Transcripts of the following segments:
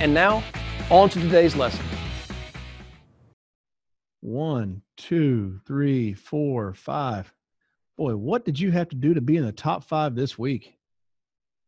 And now, on to today's lesson. One, two, three, four, five. Boy, what did you have to do to be in the top five this week?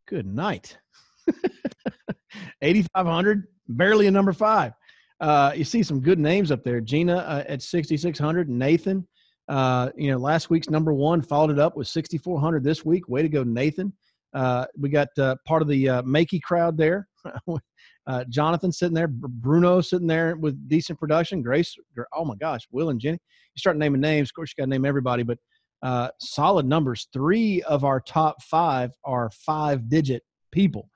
Good night. 8,500, barely a number five. Uh, you see some good names up there. Gina uh, at 6,600, Nathan. Uh, you know, last week's number one followed it up with 6,400 this week. Way to go, Nathan. Uh, we got uh, part of the uh, Makey crowd there. uh, Jonathan sitting there, Bruno sitting there with decent production. Grace, oh my gosh, Will and Jenny. You start naming names, of course, you got to name everybody, but uh, solid numbers. Three of our top five are five digit people.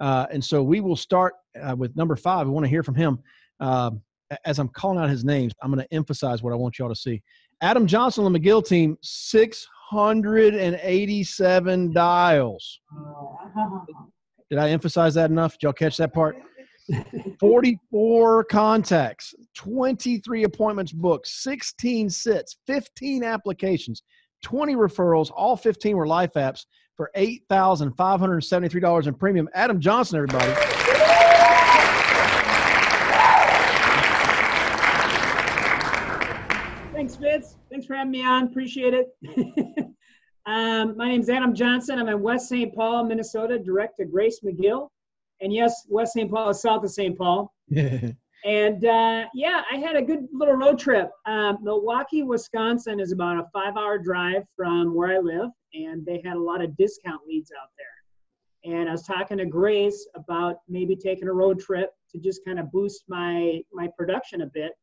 Uh, and so we will start uh, with number five. We want to hear from him. Um, as I'm calling out his names, I'm going to emphasize what I want y'all to see. Adam Johnson on the McGill team, 687 dials. Did I emphasize that enough? Did y'all catch that part? 44 contacts, 23 appointments booked, 16 sits, 15 applications, 20 referrals. All 15 were life apps for $8,573 in premium. Adam Johnson, everybody. Thanks, Fitz. Thanks for having me on. Appreciate it. um, my name is Adam Johnson. I'm in West St. Paul, Minnesota, direct to Grace McGill. And yes, West St. Paul is south of St. Paul. and uh, yeah, I had a good little road trip. Um, Milwaukee, Wisconsin is about a five hour drive from where I live, and they had a lot of discount leads out there. And I was talking to Grace about maybe taking a road trip to just kind of boost my my production a bit.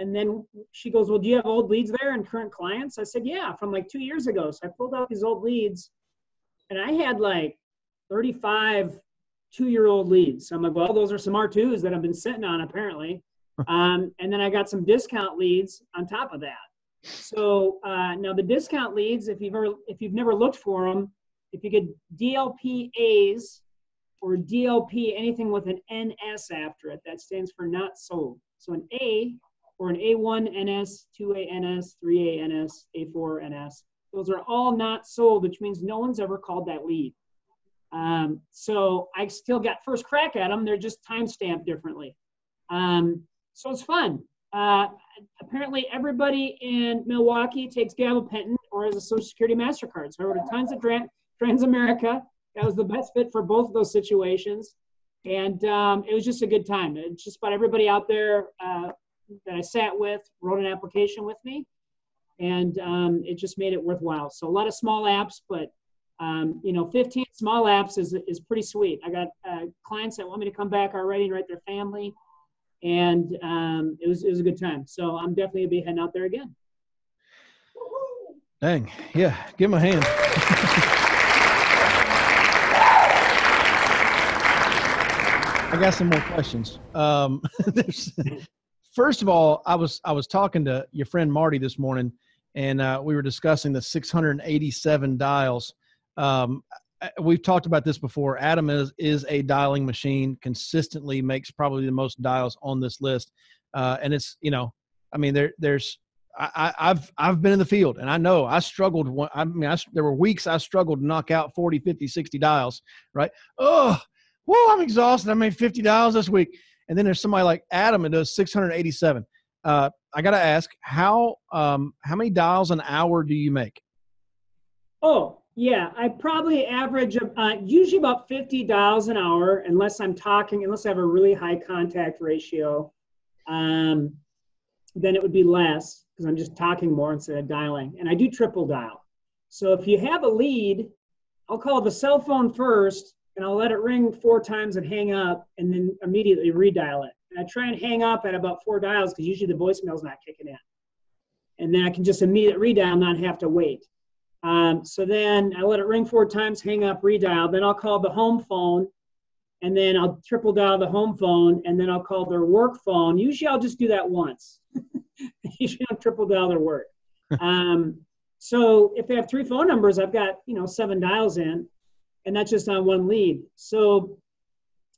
And then she goes, Well, do you have old leads there and current clients? I said, Yeah, from like two years ago. So I pulled out these old leads and I had like 35 two year old leads. So I'm like, Well, those are some R2s that I've been sitting on apparently. Um, and then I got some discount leads on top of that. So uh, now the discount leads, if you've ever, if you've never looked for them, if you get DLPAs or DLP, anything with an NS after it, that stands for not sold. So an A or an A1NS, 2ANS, 3ANS, A4NS. Those are all not sold, which means no one's ever called that lead. Um, so I still got first crack at them. They're just time stamped differently. Um, so it's fun. Uh, apparently, everybody in Milwaukee takes gabapentin or has a Social Security MasterCard. So I wrote tons of Trans Transamerica. That was the best fit for both of those situations. And um, it was just a good time. It's just about everybody out there uh, that I sat with wrote an application with me, and um, it just made it worthwhile. So a lot of small apps, but um, you know, 15 small apps is is pretty sweet. I got uh, clients that want me to come back already and write their family, and um, it was it was a good time. So I'm definitely gonna be heading out there again. Dang, yeah, give him a hand. I got some more questions. Um, first of all, I was I was talking to your friend Marty this morning, and uh, we were discussing the 687 dials. Um, we've talked about this before. Adam is is a dialing machine. Consistently makes probably the most dials on this list, uh, and it's you know, I mean there there's I, have I've been in the field and I know I struggled. I mean, I, there were weeks I struggled to knock out 40, 50, 60 dials, right? Oh, whoa, I'm exhausted. I made 50 dials this week. And then there's somebody like Adam that does 687. Uh, I got to ask, how um, how many dials an hour do you make? Oh, yeah, I probably average uh, usually about 50 dials an hour, unless I'm talking, unless I have a really high contact ratio. Um, then it would be less because I'm just talking more instead of dialing. And I do triple dial. So if you have a lead, I'll call the cell phone first and I'll let it ring four times and hang up and then immediately redial it. And I try and hang up at about four dials because usually the voicemail's not kicking in. And then I can just immediately redial, not have to wait. Um, so then I let it ring four times, hang up, redial. Then I'll call the home phone and then I'll triple dial the home phone, and then I'll call their work phone. Usually, I'll just do that once. Usually, I'll triple dial their work. um, so if they have three phone numbers, I've got you know seven dials in, and that's just on one lead. So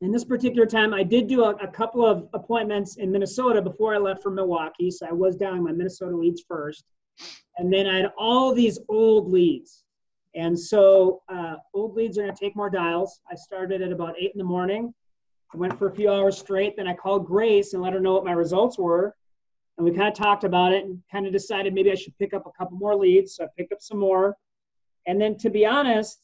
in this particular time, I did do a, a, couple of appointments in Minnesota before I left for Milwaukee. So I was dialing my Minnesota leads first. And then I had all these old leads. And so uh, old leads are going to take more dials. I started at about 8 in the morning. I went for a few hours straight. Then I called Grace and let her know what my results were. And we kind of talked about it and kind of decided maybe I should pick up a couple more leads. So I picked up some more. And then to be honest,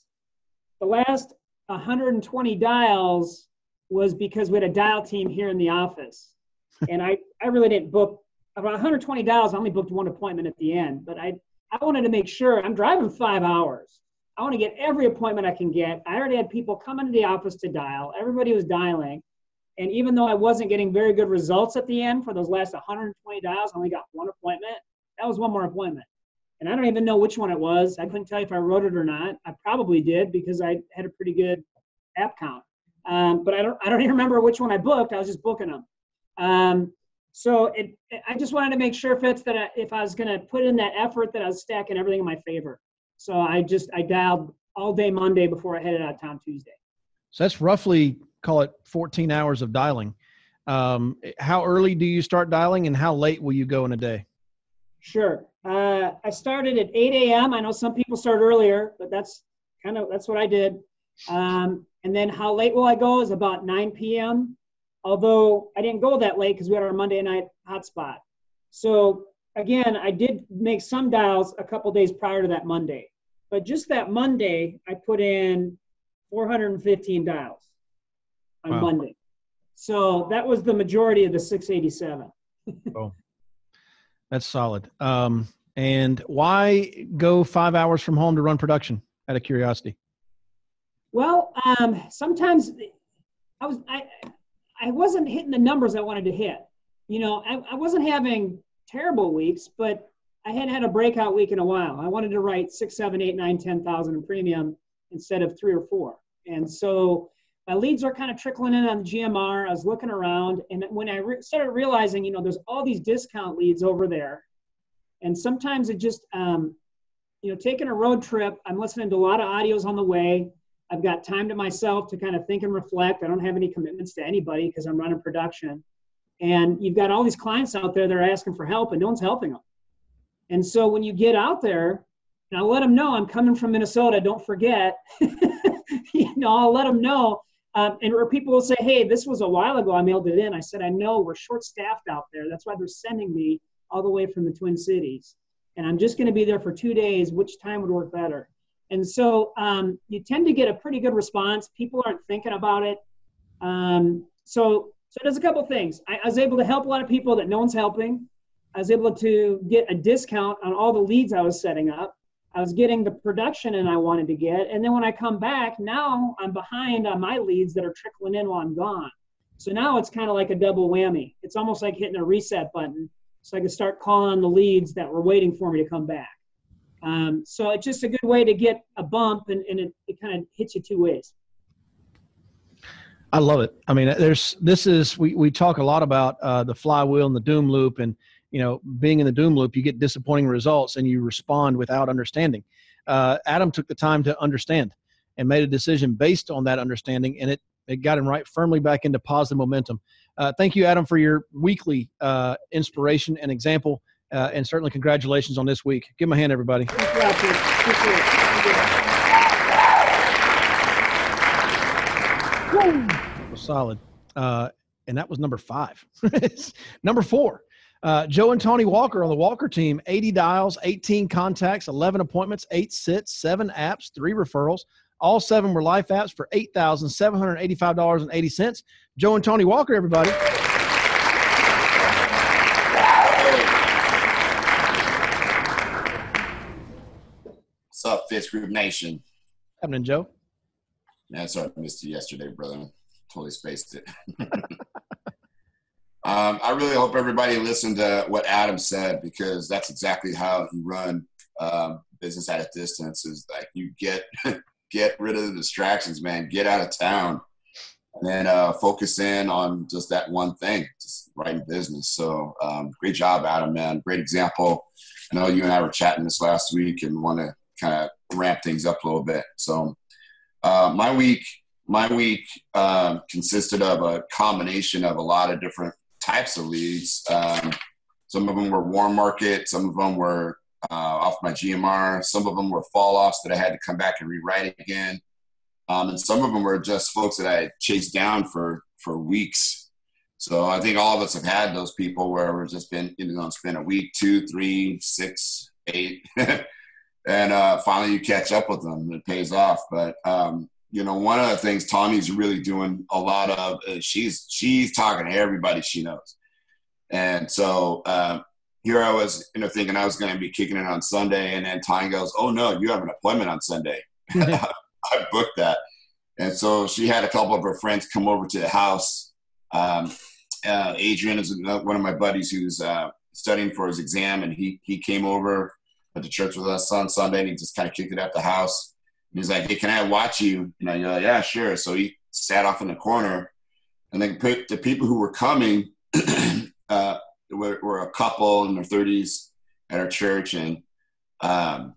the last 120 dials was because we had a dial team here in the office. and I, I really didn't book about 120 dials. I only booked one appointment at the end, but I, I wanted to make sure I'm driving five hours. I want to get every appointment I can get. I already had people come into the office to dial. Everybody was dialing. And even though I wasn't getting very good results at the end for those last 120 dials, I only got one appointment. That was one more appointment. And I don't even know which one it was. I couldn't tell you if I wrote it or not. I probably did because I had a pretty good app count. Um, but I don't, I don't even remember which one I booked. I was just booking them. Um, so it, I just wanted to make sure, Fitz, that I, if I was going to put in that effort, that I was stacking everything in my favor. So I just, I dialed all day Monday before I headed out of town Tuesday. So that's roughly, call it 14 hours of dialing. Um, how early do you start dialing and how late will you go in a day? Sure. Uh, I started at 8 a.m. I know some people start earlier, but that's kind of, that's what I did. Um, and then how late will I go is about 9 p.m. Although I didn't go that late because we had our Monday night hotspot. So again, I did make some dials a couple days prior to that Monday. But just that Monday, I put in 415 dials on wow. Monday. So that was the majority of the 687. oh, that's solid. Um, and why go five hours from home to run production? Out of curiosity. Well, um, sometimes I was I I wasn't hitting the numbers I wanted to hit. You know, I, I wasn't having terrible weeks, but I hadn't had a breakout week in a while. I wanted to write six, seven, eight, nine, ten thousand in premium instead of three or four. And so my leads are kind of trickling in on the GMR. I was looking around, and when I re- started realizing, you know, there's all these discount leads over there, and sometimes it just, um, you know, taking a road trip. I'm listening to a lot of audios on the way. I've got time to myself to kind of think and reflect. I don't have any commitments to anybody because I'm running production. And you've got all these clients out there that are asking for help and no one's helping them. And so when you get out there, and I'll let them know I'm coming from Minnesota, don't forget. you know, I'll let them know. Um, and where people will say, hey, this was a while ago, I mailed it in. I said, I know we're short staffed out there. That's why they're sending me all the way from the Twin Cities. And I'm just going to be there for two days. Which time would work better? And so um, you tend to get a pretty good response. People aren't thinking about it. Um, so, so there's a couple things. I, I, was able to help a lot of people that no one's helping. I was able to get a discount on all the leads I was setting up. I was getting the production and I wanted to get. And then when I come back, now I'm behind on my leads that are trickling in while I'm gone. So now it's kind of like a double whammy. It's almost like hitting a reset button. So I can start calling on the leads that were waiting for me to come back. Um, so it's just a good way to get a bump and, and it, it kind of hits you two ways. I love it. I mean, there's, this is, we, we talk a lot about uh, the flywheel and the doom loop and, you know, being in the doom loop, you get disappointing results and you respond without understanding. Uh, Adam took the time to understand and made a decision based on that understanding and it, it got him right firmly back into positive momentum. Uh, thank you, Adam, for your weekly uh, inspiration and example. Uh, and certainly, congratulations on this week. Give him a hand, everybody. solid. Uh, and that was number five. number four, uh, Joe and Tawny Walker on the Walker team 80 dials, 18 contacts, 11 appointments, eight sits, seven apps, three referrals. All seven were life apps for $8,785.80. Joe and Tawny Walker, everybody. What's up, Fitz Group Nation? Happening, Joe? Yeah, sorry I missed you yesterday, brother. Totally spaced it. um, I really hope everybody listened to what Adam said because that's exactly how you run um, business at a distance. Is like you get get rid of the distractions, man. Get out of town. and then uh, focus in on just that one thing, just writing business. So um, great job, Adam, man. Great example. I know you and I were chatting this last week and want to kind of ramp things up a little bit. So uh, my week, my week um, consisted of a combination of a lot of different types of leads. Um, some of them were warm market. Some of them were uh, off my GMR. Some of them were fall offs that I had to come back and rewrite again. Um, and some of them were just folks that I chased down for for weeks. So I think all of us have had those people where we've just been, you know, it's been a week, two, three, six, eight, and uh, finally you catch up with them. And it pays off. But um, you know, one of the things Tawny's really doing a lot of is she's she's talking to everybody she knows, and so uh, here I was, you know, thinking I was going to be kicking it on Sunday, and then Tawny goes, "Oh no, you have an appointment on Sunday." I booked that. And so she had a couple of her friends come over to the house. Um, uh, Adrian is one of my buddies who's uh, studying for his exam, and he he came over at the church with us on Sunday, and he just kind of kicked it at the house. He's like, "Hey, can I watch you?" And I go, "Yeah, sure." So he sat off in the corner, and then the people who were coming uh, were, were, a couple in their thirties at our church, and um,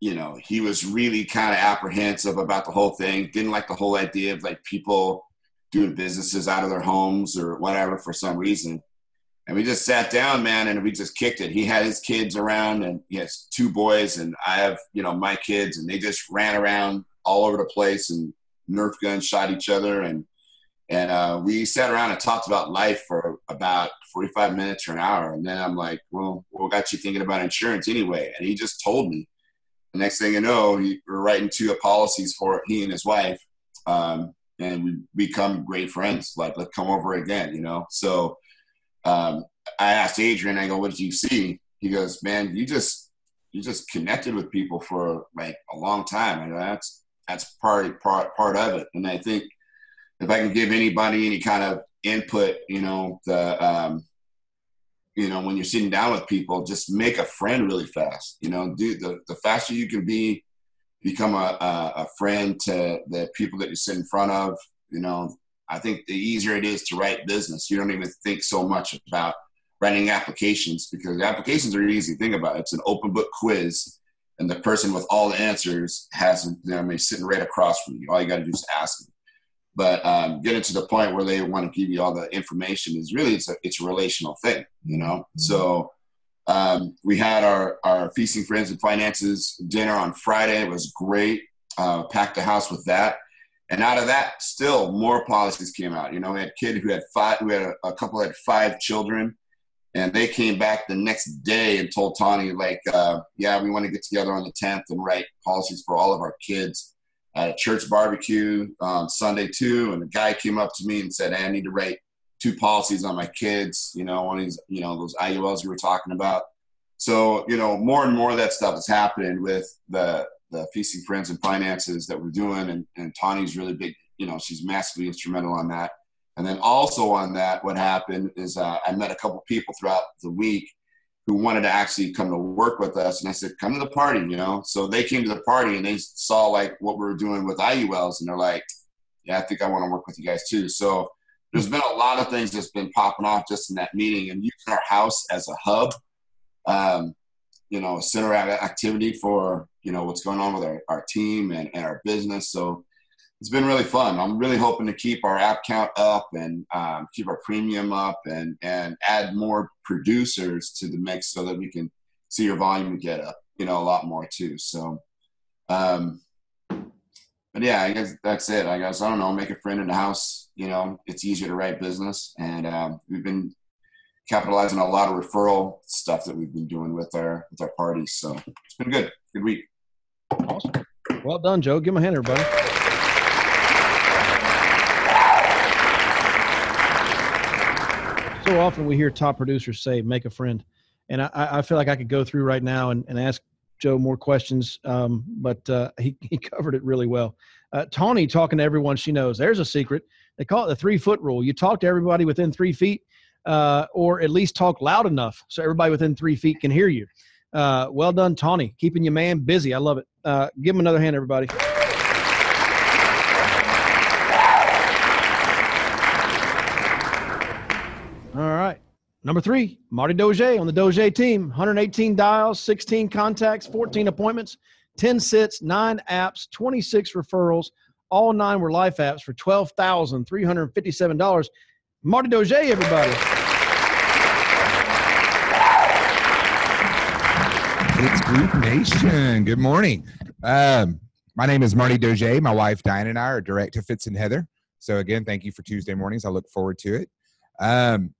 you know, he was really kind of apprehensive about the whole thing. Didn't like the whole idea of like people doing businesses out of their homes or whatever for some reason. And we just sat down, man, and we just kicked it. He had his kids around, and he has two boys, and I have, you know, my kids, and they just ran around all over the place and Nerf guns shot each other, and and uh, we sat around and talked about life for about 45 minutes or an hour. And then I'm like, well, what got you thinking about insurance anyway? And he just told me the next thing you know, he, we're writing two policies for he and his wife, um, and we become great friends. Like, let's come over again, you know. So um, I asked Adrian, I go, "What did you see?" He goes, "Man, you just you just connected with people for like a long time, and that's that's part part part of it." And I think if I can give anybody any kind of input, you know, the um, you know, when you're sitting down with people, just make a friend really fast. You know, do the, the faster you can be, become a, a, a friend to the people that you sit in front of. You know, I think the easier it is to write business. You don't even think so much about writing applications because applications are easy. Think about it. It's an open book quiz and the person with all the answers has them sitting right across from you. All you got to do is ask them but um, getting to the point where they want to give you all the information is really it's a it's a relational thing, you know. Mm-hmm. So um, we had our our feasting friends and finances dinner on Friday. It was great. Uh, packed the house with that, and out of that, still more policies came out. You know, we had a kid who had five. We had a, a couple had five children, and they came back the next day and told Tawny like, uh, "Yeah, we want to get together on the 10th and write policies for all of our kids." at a church barbecue on Sunday too, and a guy came up to me and said, hey, "I need to write two policies on my kids." You know, one of these, you know, those IULs you were talking about. So, you know, more and more of that stuff is happening with the the feasting friends and finances that we're doing, and, and Tawny's really big. You know, she's massively instrumental on that. And then also on that, what happened is uh, I met a couple people throughout the week who wanted to actually come to work with us. And I said, come to the party, you know? So they came to the party and they saw like what we were doing with IULs and they're like, yeah, I think I want to work with you guys too. So there's been a lot of things that's been popping off just in that meeting and using our house as a hub, um, you know, center of activity for, you know, what's going on with our, our team and, and our business. So it's been really fun. I'm really hoping to keep our app count up and um, keep our premium up and and add more producers to the mix so that we can see your volume get up, you know, a lot more too. So, um, but yeah, I guess that's it. I guess I don't know. Make a friend in the house. You know, it's easier to write business, and um, we've been capitalizing a lot of referral stuff that we've been doing with our with our parties. So it's been good. Good week. Awesome. Well done, Joe. Give him a hand, everybody. so often we hear top producers say, make a friend. And I, I feel like I could go through right now and, and ask Joe more questions, um, but uh, he, he covered it really well. Uh, Tawny talking to everyone she knows. There's a secret. They call it the three foot rule. You talk to everybody within three feet, uh, or at least talk loud enough so everybody within three feet can hear you. Uh, well done, Tawny, keeping your man busy. I love it. Uh, give him another hand, everybody. All right. Number three, Marty Doge on the Doge team. 118 dials, 16 contacts, 14 appointments, 10 sits, 9 apps, 26 referrals. All nine were life apps for $12,357. Marty Doge, everybody. Fitz Group Nation. Good morning. Um, my name is Marty Doge. My wife Diane and I are direct to Fitz and Heather. So again, thank you for Tuesday mornings. I look forward to it. Um,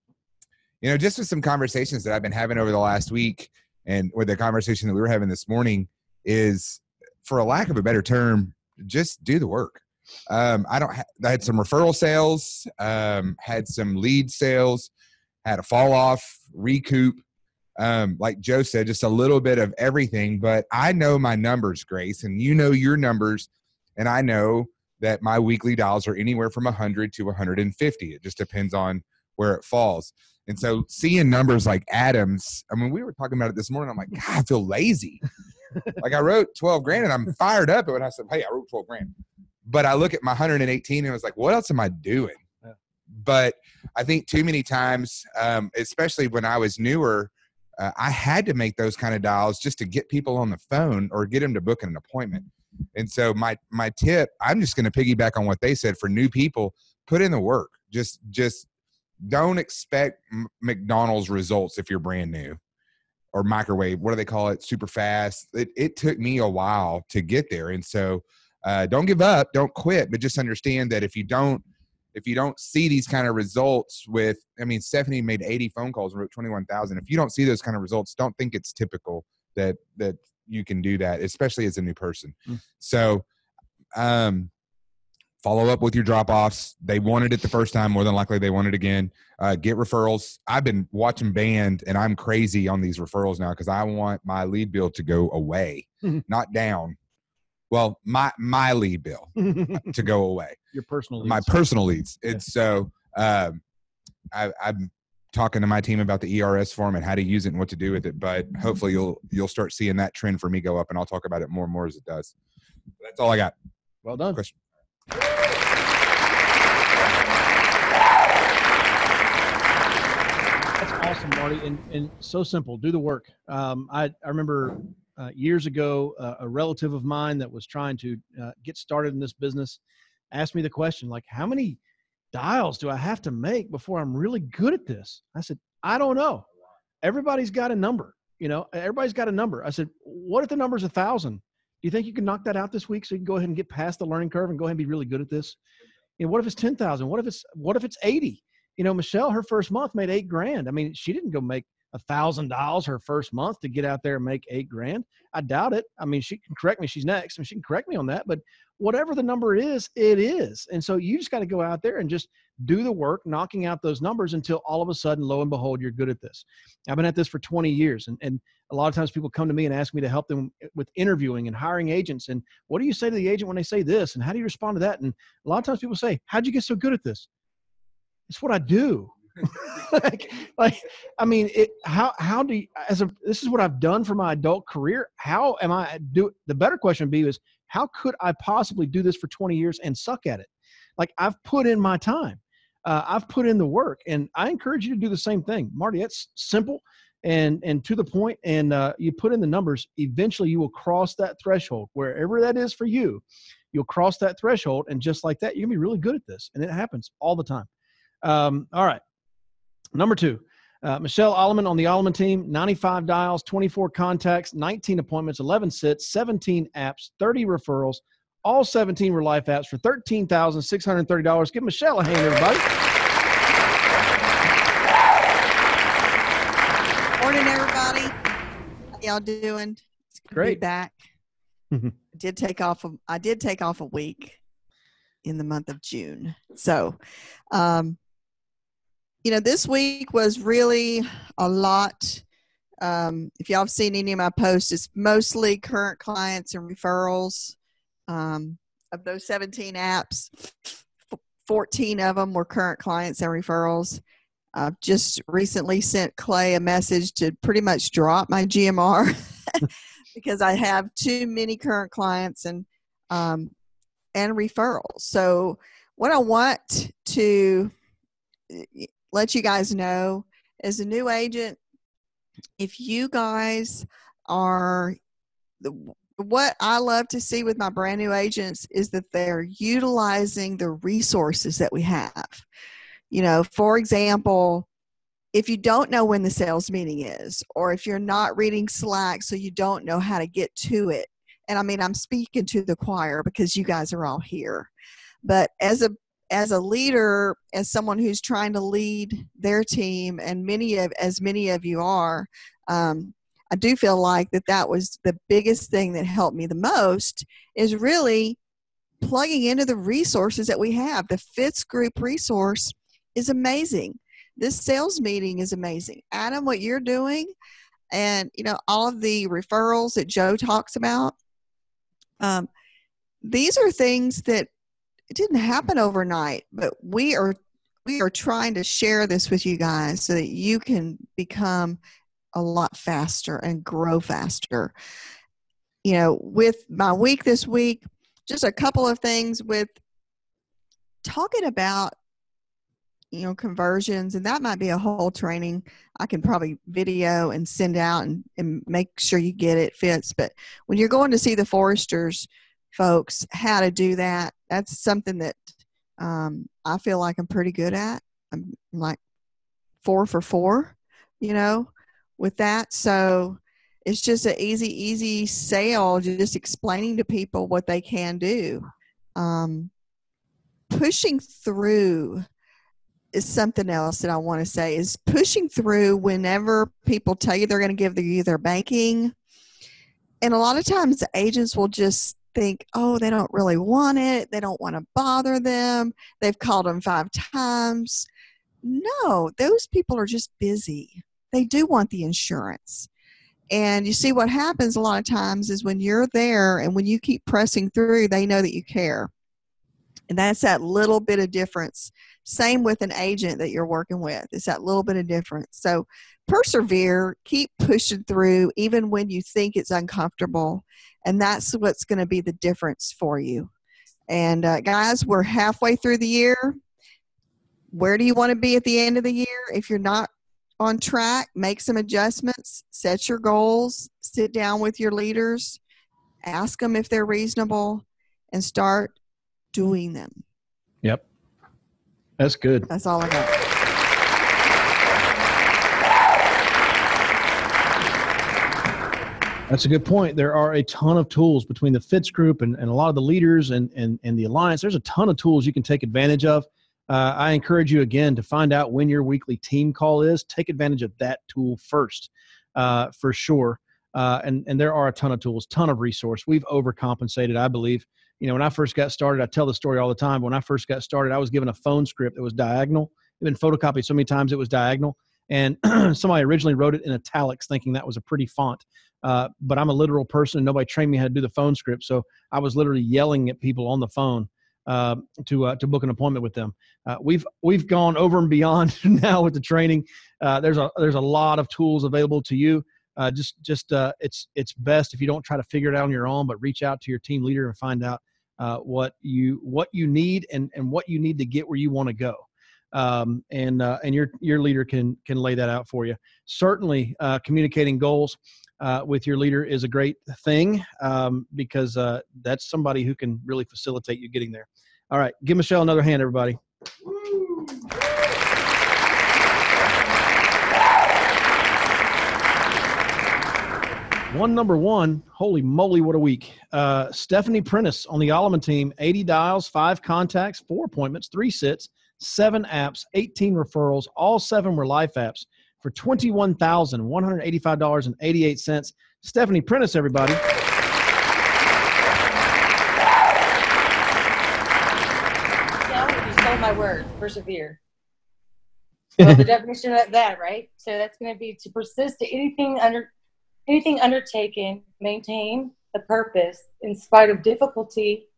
you know, just with some conversations that I've been having over the last week, and with the conversation that we were having this morning, is for a lack of a better term, just do the work. Um, I don't. Ha- I had some referral sales, um, had some lead sales, had a fall off, recoup um, like Joe said, just a little bit of everything. But I know my numbers, Grace, and you know your numbers, and I know that my weekly dials are anywhere from 100 to 150. It just depends on where it falls. And so seeing numbers like Adams, I mean, we were talking about it this morning. I'm like, God, I feel lazy. like I wrote 12 grand and I'm fired up. And when I said, Hey, I wrote 12 grand. But I look at my 118 and I was like, what else am I doing? Yeah. But I think too many times, um, especially when I was newer, uh, I had to make those kind of dials just to get people on the phone or get them to book an appointment. And so my my tip, I'm just going to piggyback on what they said for new people. Put in the work. Just just don't expect McDonald's results if you're brand new or microwave. What do they call it? Super fast. It it took me a while to get there, and so uh, don't give up. Don't quit. But just understand that if you don't if you don't see these kind of results with i mean stephanie made 80 phone calls and wrote 21000 if you don't see those kind of results don't think it's typical that that you can do that especially as a new person. Mm. so um follow up with your drop offs they wanted it the first time more than likely they want it again. Uh, get referrals. I've been watching band and i'm crazy on these referrals now because i want my lead bill to go away not down well my my lead bill to go away. Your personal leads. my personal leads. Yeah. and so um, I, i'm talking to my team about the ers form and how to use it and what to do with it but hopefully you'll you'll start seeing that trend for me go up and i'll talk about it more and more as it does. That's all i got. Well done. Question. That's awesome marty and, and so simple. Do the work. Um, I, I remember uh, years ago, uh, a relative of mine that was trying to uh, get started in this business asked me the question, like, how many dials do I have to make before I'm really good at this? I said, I don't know. Everybody's got a number, you know, everybody's got a number. I said, what if the number's a thousand? Do you think you can knock that out this week so you can go ahead and get past the learning curve and go ahead and be really good at this? Know, what if it's 10,000? What if it's, what if it's 80? You know, Michelle, her first month made eight grand. I mean, she didn't go make a thousand dollars her first month to get out there and make eight grand. I doubt it. I mean, she can correct me. She's next, and she can correct me on that. But whatever the number is, it is. And so you just got to go out there and just do the work, knocking out those numbers until all of a sudden, lo and behold, you're good at this. I've been at this for 20 years, and and a lot of times people come to me and ask me to help them with interviewing and hiring agents. And what do you say to the agent when they say this? And how do you respond to that? And a lot of times people say, "How'd you get so good at this?" It's what I do. like, like, I mean, it, how, how do you, as a, this is what I've done for my adult career. How am I do the better question would be is how could I possibly do this for 20 years and suck at it? Like I've put in my time. Uh, I've put in the work and I encourage you to do the same thing. Marty, that's simple and, and to the point and uh, you put in the numbers, eventually you will cross that threshold wherever that is for you. You'll cross that threshold and just like that, you're gonna be really good at this. And it happens all the time. Um, all right. Number two, uh, Michelle Alleman on the Alleman team, 95 dials, 24 contacts, 19 appointments, 11 sits, 17 apps, 30 referrals. All 17 were life apps for $13,630. Give Michelle a hand, everybody. Morning, everybody. How y'all doing? It's good Great. to be back. I did take off. A, I did take off a week in the month of June. So, um, you know, this week was really a lot. Um, if y'all have seen any of my posts, it's mostly current clients and referrals. Um, of those 17 apps, 14 of them were current clients and referrals. I've just recently sent Clay a message to pretty much drop my GMR because I have too many current clients and um, and referrals. So what I want to let you guys know as a new agent, if you guys are the what I love to see with my brand new agents is that they're utilizing the resources that we have. You know, for example, if you don't know when the sales meeting is, or if you're not reading Slack so you don't know how to get to it, and I mean, I'm speaking to the choir because you guys are all here, but as a as a leader, as someone who's trying to lead their team, and many of as many of you are, um, I do feel like that that was the biggest thing that helped me the most is really plugging into the resources that we have. The Fitz Group resource is amazing. This sales meeting is amazing. Adam, what you're doing, and you know all of the referrals that Joe talks about. Um, these are things that it didn't happen overnight, but we are we are trying to share this with you guys so that you can become a lot faster and grow faster. You know, with my week this week, just a couple of things with talking about you know conversions and that might be a whole training i can probably video and send out and, and make sure you get it Fitz but when you're going to see the foresters folks how to do that that's something that um, i feel like i'm pretty good at i'm like four for four you know with that. So it's just an easy, easy sale, just explaining to people what they can do. Um, pushing through is something else that I want to say is pushing through whenever people tell you they're going to give you their banking. And a lot of times agents will just think, oh, they don't really want it. They don't want to bother them. They've called them five times. No, those people are just busy they do want the insurance. And you see what happens a lot of times is when you're there and when you keep pressing through, they know that you care. And that's that little bit of difference. Same with an agent that you're working with. It's that little bit of difference. So persevere, keep pushing through even when you think it's uncomfortable. And that's what's going to be the difference for you. And uh, guys, we're halfway through the year. Where do you want to be at the end of the year? If you're not on track, make some adjustments, set your goals, sit down with your leaders, ask them if they're reasonable, and start doing them. Yep. That's good. That's all I got. That's a good point. There are a ton of tools between the Fitz group and, and a lot of the leaders and, and, and the Alliance. There's a ton of tools you can take advantage of uh, I encourage you again to find out when your weekly team call is. Take advantage of that tool first, uh, for sure. Uh, and and there are a ton of tools, ton of resource. We've overcompensated, I believe. You know, when I first got started, I tell the story all the time. When I first got started, I was given a phone script that was diagonal. It had been photocopied so many times it was diagonal, and somebody originally wrote it in italics, thinking that was a pretty font. Uh, but I'm a literal person, and nobody trained me how to do the phone script, so I was literally yelling at people on the phone uh, to uh, to book an appointment with them. Uh, we've we've gone over and beyond now with the training. Uh, there's a there's a lot of tools available to you. Uh, just just it's it's best if you don't try to figure it out on your own, but reach out to your team leader and find out what you what you need and and what you need to get where you want to go. Um, and and your your leader can can lay that out for you. Certainly, communicating goals uh, with your leader is a great thing um, because uh, that's somebody who can really facilitate you getting there. All right, give Michelle another hand, everybody. One number one, holy moly, what a week. Uh, Stephanie Prentice on the Alleman team, 80 dials, five contacts, four appointments, three sits, seven apps, 18 referrals. All seven were life apps for $21,185.88. Stephanie Prentice, everybody. My word, persevere. Well, the definition of that, right? So that's going to be to persist to anything under anything undertaken, maintain the purpose in spite of difficulty,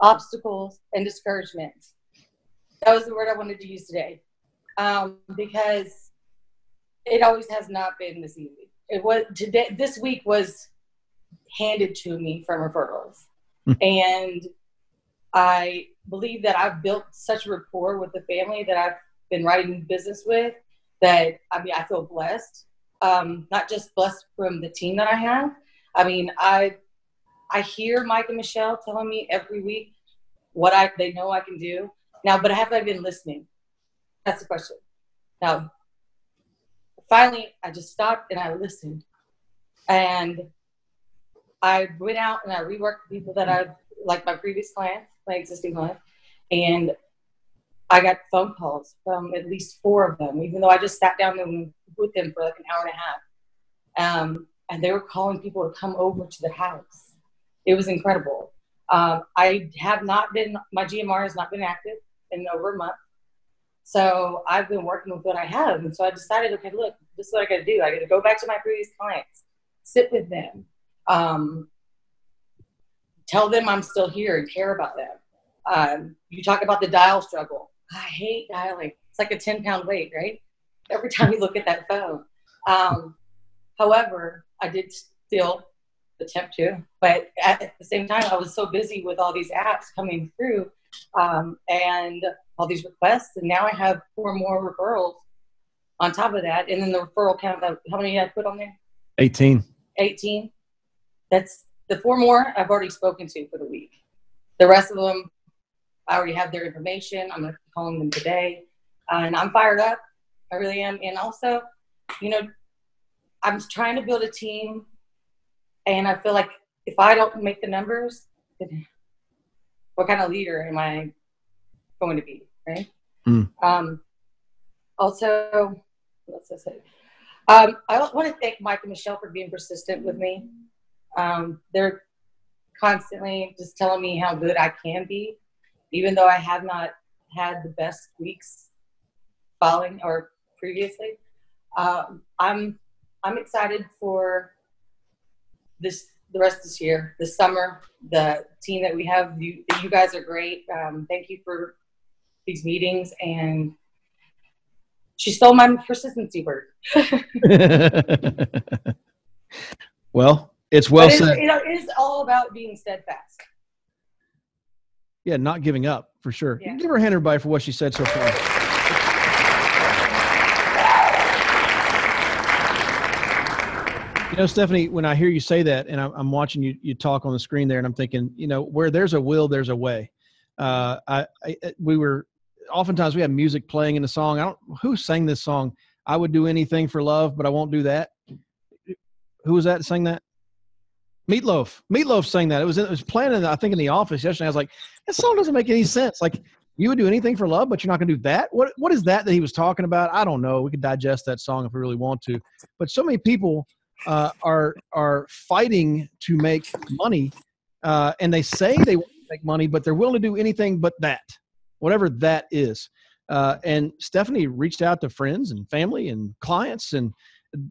obstacles, and discouragement. That was the word I wanted to use today, um, because it always has not been this easy. It was today. This week was handed to me from referrals, mm. and I believe that I've built such a rapport with the family that I've been writing business with that I mean, I feel blessed. Um, not just blessed from the team that I have. I mean, I I hear Mike and Michelle telling me every week what I they know I can do now, but have I been listening? That's the question. Now, finally, I just stopped and I listened, and I went out and I reworked the people that I like my previous clients, my existing clients, and I got phone calls from at least four of them, even though I just sat down with them for like an hour and a half. Um, and they were calling people to come over to the house. It was incredible. Um, I have not been, my GMR has not been active in over a month. So I've been working with what I have. And so I decided, okay, look, this is what I got to do. I got to go back to my previous clients, sit with them, um, tell them I'm still here and care about them. Um, you talk about the dial struggle. I hate dialing. It's like a 10 pound weight, right? Every time you look at that phone. Um, however, I did still attempt to, but at the same time, I was so busy with all these apps coming through um, and all these requests. And now I have four more referrals on top of that. And then the referral count, how many did I put on there? 18. 18. That's the four more I've already spoken to for the week. The rest of them, I already have their information. I'm going to be calling them today. Uh, and I'm fired up. I really am. And also, you know, I'm trying to build a team. And I feel like if I don't make the numbers, what kind of leader am I going to be? Right. Mm. Um, also, let's say, um, I want to thank Mike and Michelle for being persistent with me. Um, they're constantly just telling me how good I can be, even though I have not had the best weeks following or previously. Um, I'm I'm excited for this the rest of this year, the summer, the team that we have. You you guys are great. Um, thank you for these meetings and she stole my persistency word. well, it's well it's, said. It is all about being steadfast. Yeah, not giving up for sure. Yeah. Give her a hand, everybody, for what she said so far. You know, Stephanie, when I hear you say that, and I'm, watching you, you talk on the screen there, and I'm thinking, you know, where there's a will, there's a way. Uh, I, I, we were oftentimes we have music playing in the song. I don't who sang this song. I would do anything for love, but I won't do that. Who was that that sang that? Meatloaf. Meatloaf sang that. It was it was playing in I think in the office yesterday. I was like, that song doesn't make any sense. Like you would do anything for love, but you're not going to do that. What what is that that he was talking about? I don't know. We could digest that song if we really want to. But so many people uh, are are fighting to make money, uh, and they say they want to make money, but they're willing to do anything but that whatever that is. Uh, and Stephanie reached out to friends and family and clients, and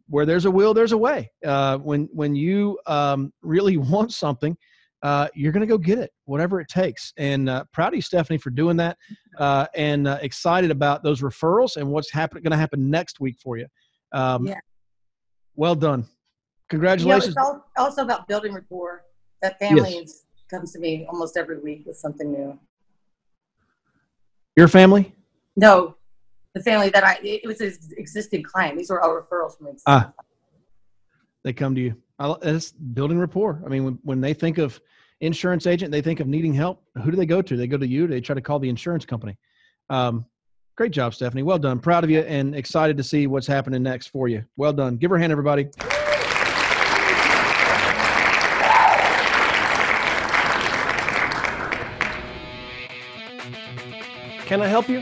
where there's a will, there's a way. Uh, when when you um, really want something, uh, you're going to go get it, whatever it takes. And uh, proud of you, Stephanie, for doing that, uh, and uh, excited about those referrals and what's happen- going to happen next week for you. Um, yeah. Well done. Congratulations. Yeah, it's also about building rapport. That family yes. comes to me almost every week with something new. Your family? No, the family that I it was an existing client. These were all referrals from existing. Ah, they come to you. I, It's building rapport. I mean, when, when they think of insurance agent, they think of needing help. Who do they go to? They go to you. They try to call the insurance company. Um, great job, Stephanie. Well done. Proud of you and excited to see what's happening next for you. Well done. Give her a hand, everybody. Can I help you?